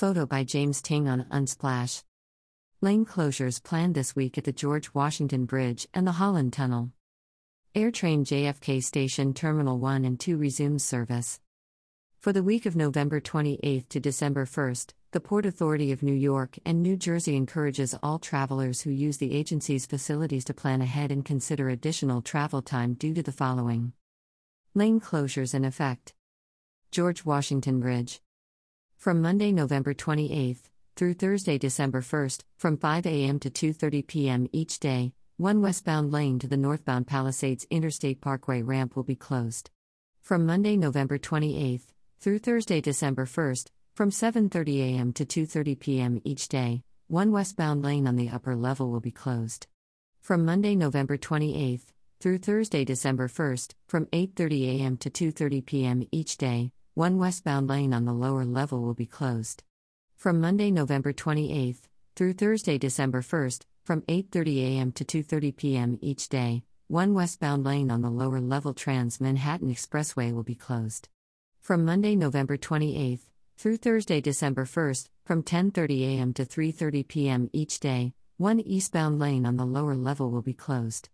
Photo by James Ting on Unsplash. Lane closures planned this week at the George Washington Bridge and the Holland Tunnel. AirTrain JFK Station Terminal 1 and 2 resumes service. For the week of November 28 to December 1, the Port Authority of New York and New Jersey encourages all travelers who use the agency's facilities to plan ahead and consider additional travel time due to the following lane closures in effect. George Washington Bridge. From Monday, November 28th, through Thursday, December 1st, from 5 a.m. to 2:30 p.m. each day, one westbound lane to the northbound Palisades Interstate Parkway ramp will be closed. From Monday, November 28th, through Thursday, December 1st, from 7:30 a.m. to 2:30 p.m. each day, one westbound lane on the upper level will be closed. From Monday, November 28th, through Thursday, December 1st, from 8:30 a.m. to 2:30 p.m. each day, one westbound lane on the lower level will be closed. From Monday, November 28th, through Thursday, December 1st, from 8:30 a.m. to 2:30 p.m. each day, one westbound lane on the lower level Trans Manhattan Expressway will be closed. From Monday, November 28th, through Thursday, December 1st, from 10:30 a.m. to 3:30 p.m. each day, one eastbound lane on the lower level will be closed.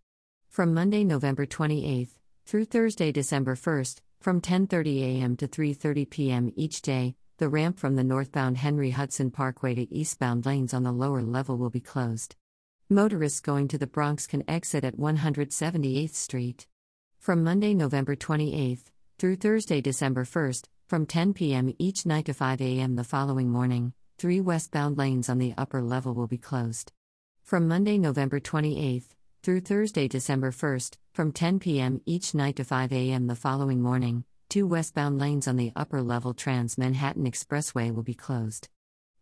From Monday, November 28th through Thursday, December 1st, from 10:30 a.m. to 3:30 p.m. each day, the ramp from the northbound Henry Hudson Parkway to eastbound lanes on the lower level will be closed. Motorists going to the Bronx can exit at 178th Street. From Monday, November 28th through Thursday, December 1st, from 10 p.m. each night to 5 a.m. the following morning, three westbound lanes on the upper level will be closed. From Monday, November 28th through Thursday, December 1st, from 10 p.m. each night to 5 a.m. the following morning, two westbound lanes on the upper level Trans Manhattan Expressway will be closed.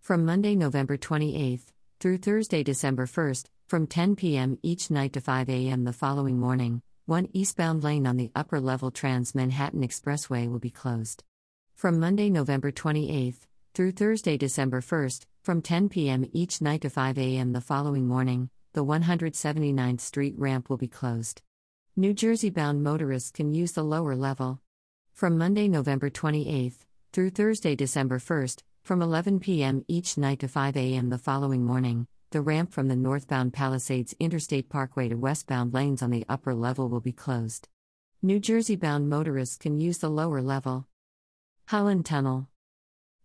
From Monday, November 28th through Thursday, December 1st, from 10 p.m. each night to 5 a.m. the following morning, one eastbound lane on the upper level Trans Manhattan Expressway will be closed. From Monday, November 28th through Thursday, December 1st, from 10 p.m. each night to 5 a.m. the following morning, the 179th Street ramp will be closed. New Jersey bound motorists can use the lower level. From Monday, November 28th through Thursday, December 1st, from 11 p.m. each night to 5 a.m. the following morning, the ramp from the northbound Palisades Interstate Parkway to westbound lanes on the upper level will be closed. New Jersey bound motorists can use the lower level. Holland Tunnel.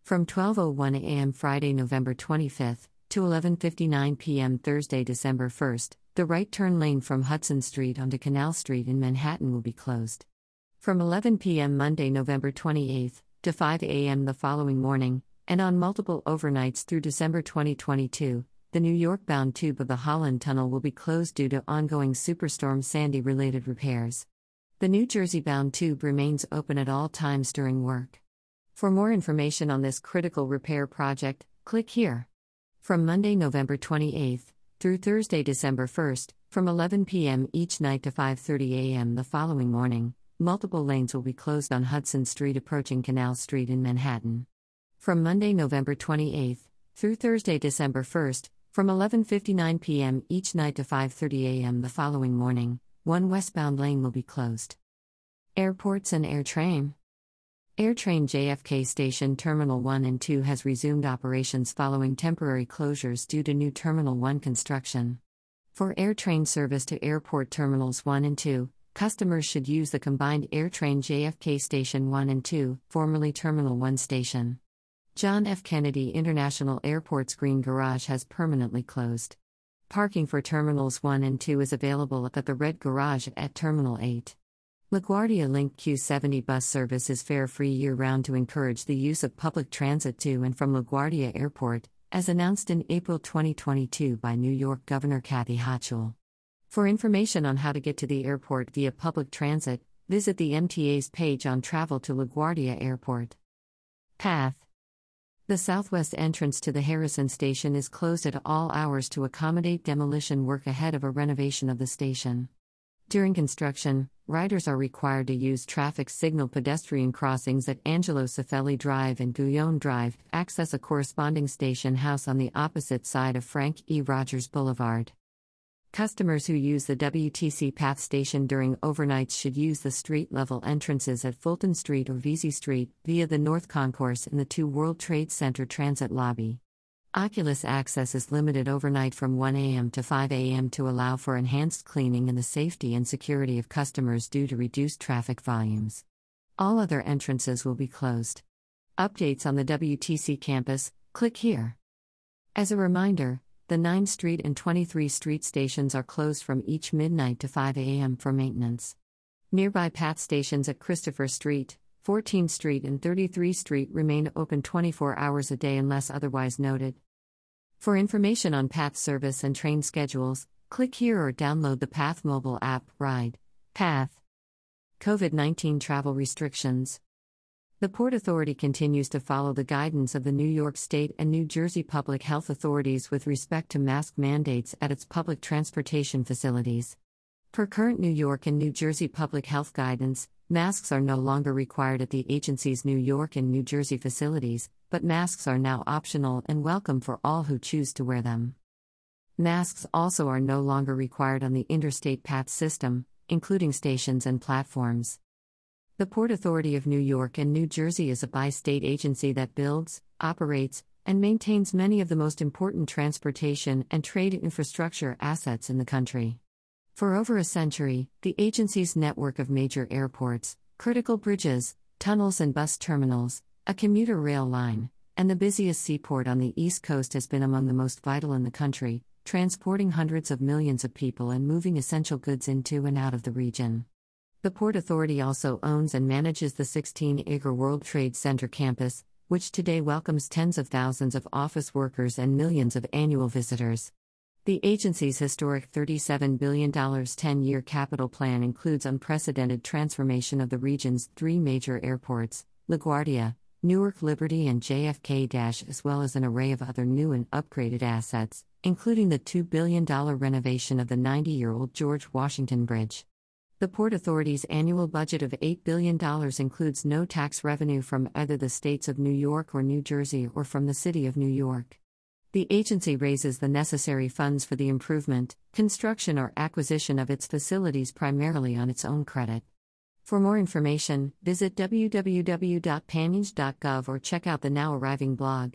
From 12:01 a.m. Friday, November 25th to 11:59 p.m. Thursday, December 1st, the right turn lane from Hudson Street onto Canal Street in Manhattan will be closed. From 11 p.m. Monday, November 28th to 5 a.m. the following morning, and on multiple overnights through December 2022, the New York bound tube of the Holland Tunnel will be closed due to ongoing Superstorm Sandy related repairs. The New Jersey bound tube remains open at all times during work. For more information on this critical repair project, click here. From Monday, November 28th through Thursday, December 1st, from 11 p.m. each night to 5:30 a.m. the following morning, multiple lanes will be closed on Hudson Street approaching Canal Street in Manhattan. From Monday, November 28th through Thursday, December 1st, from 11:59 p.m. each night to 5:30 a.m. the following morning, one westbound lane will be closed. Airports and AirTrain AirTrain JFK Station Terminal 1 and 2 has resumed operations following temporary closures due to new Terminal 1 construction. For AirTrain service to airport terminals 1 and 2, customers should use the combined AirTrain JFK Station 1 and 2, formerly Terminal 1 station. John F. Kennedy International Airport's Green Garage has permanently closed. Parking for Terminals 1 and 2 is available at the Red Garage at Terminal 8. LaGuardia Link Q70 bus service is fare free year round to encourage the use of public transit to and from LaGuardia Airport, as announced in April 2022 by New York Governor Kathy Hochul. For information on how to get to the airport via public transit, visit the MTA's page on Travel to LaGuardia Airport. Path The southwest entrance to the Harrison station is closed at all hours to accommodate demolition work ahead of a renovation of the station. During construction, riders are required to use traffic signal pedestrian crossings at Angelo Cifelli Drive and Guyon Drive, access a corresponding station house on the opposite side of Frank E. Rodgers Boulevard. Customers who use the WTC Path station during overnights should use the street level entrances at Fulton Street or Vesey Street via the North Concourse in the 2 World Trade Center Transit Lobby. Oculus access is limited overnight from 1 a.m. to 5 a.m. to allow for enhanced cleaning and the safety and security of customers due to reduced traffic volumes. All other entrances will be closed. Updates on the WTC campus, click here. As a reminder, the 9th Street and 23 Street stations are closed from each midnight to 5 a.m. for maintenance. Nearby path stations at Christopher Street, 14th Street, and 33 Street remain open 24 hours a day unless otherwise noted. For information on PATH service and train schedules, click here or download the PATH mobile app, Ride, PATH. COVID 19 travel restrictions. The Port Authority continues to follow the guidance of the New York State and New Jersey public health authorities with respect to mask mandates at its public transportation facilities. Per current New York and New Jersey public health guidance, masks are no longer required at the agency's New York and New Jersey facilities, but masks are now optional and welcome for all who choose to wear them. Masks also are no longer required on the interstate path system, including stations and platforms. The Port Authority of New York and New Jersey is a bi state agency that builds, operates, and maintains many of the most important transportation and trade infrastructure assets in the country. For over a century, the agency's network of major airports, critical bridges, tunnels, and bus terminals, a commuter rail line, and the busiest seaport on the East Coast has been among the most vital in the country, transporting hundreds of millions of people and moving essential goods into and out of the region. The Port Authority also owns and manages the 16 acre World Trade Center campus, which today welcomes tens of thousands of office workers and millions of annual visitors. The agency's historic $37 billion 10 year capital plan includes unprecedented transformation of the region's three major airports LaGuardia, Newark Liberty, and JFK as well as an array of other new and upgraded assets, including the $2 billion renovation of the 90 year old George Washington Bridge. The Port Authority's annual budget of $8 billion includes no tax revenue from either the states of New York or New Jersey or from the City of New York. The agency raises the necessary funds for the improvement, construction, or acquisition of its facilities primarily on its own credit. For more information, visit www.panynj.gov or check out the now arriving blog.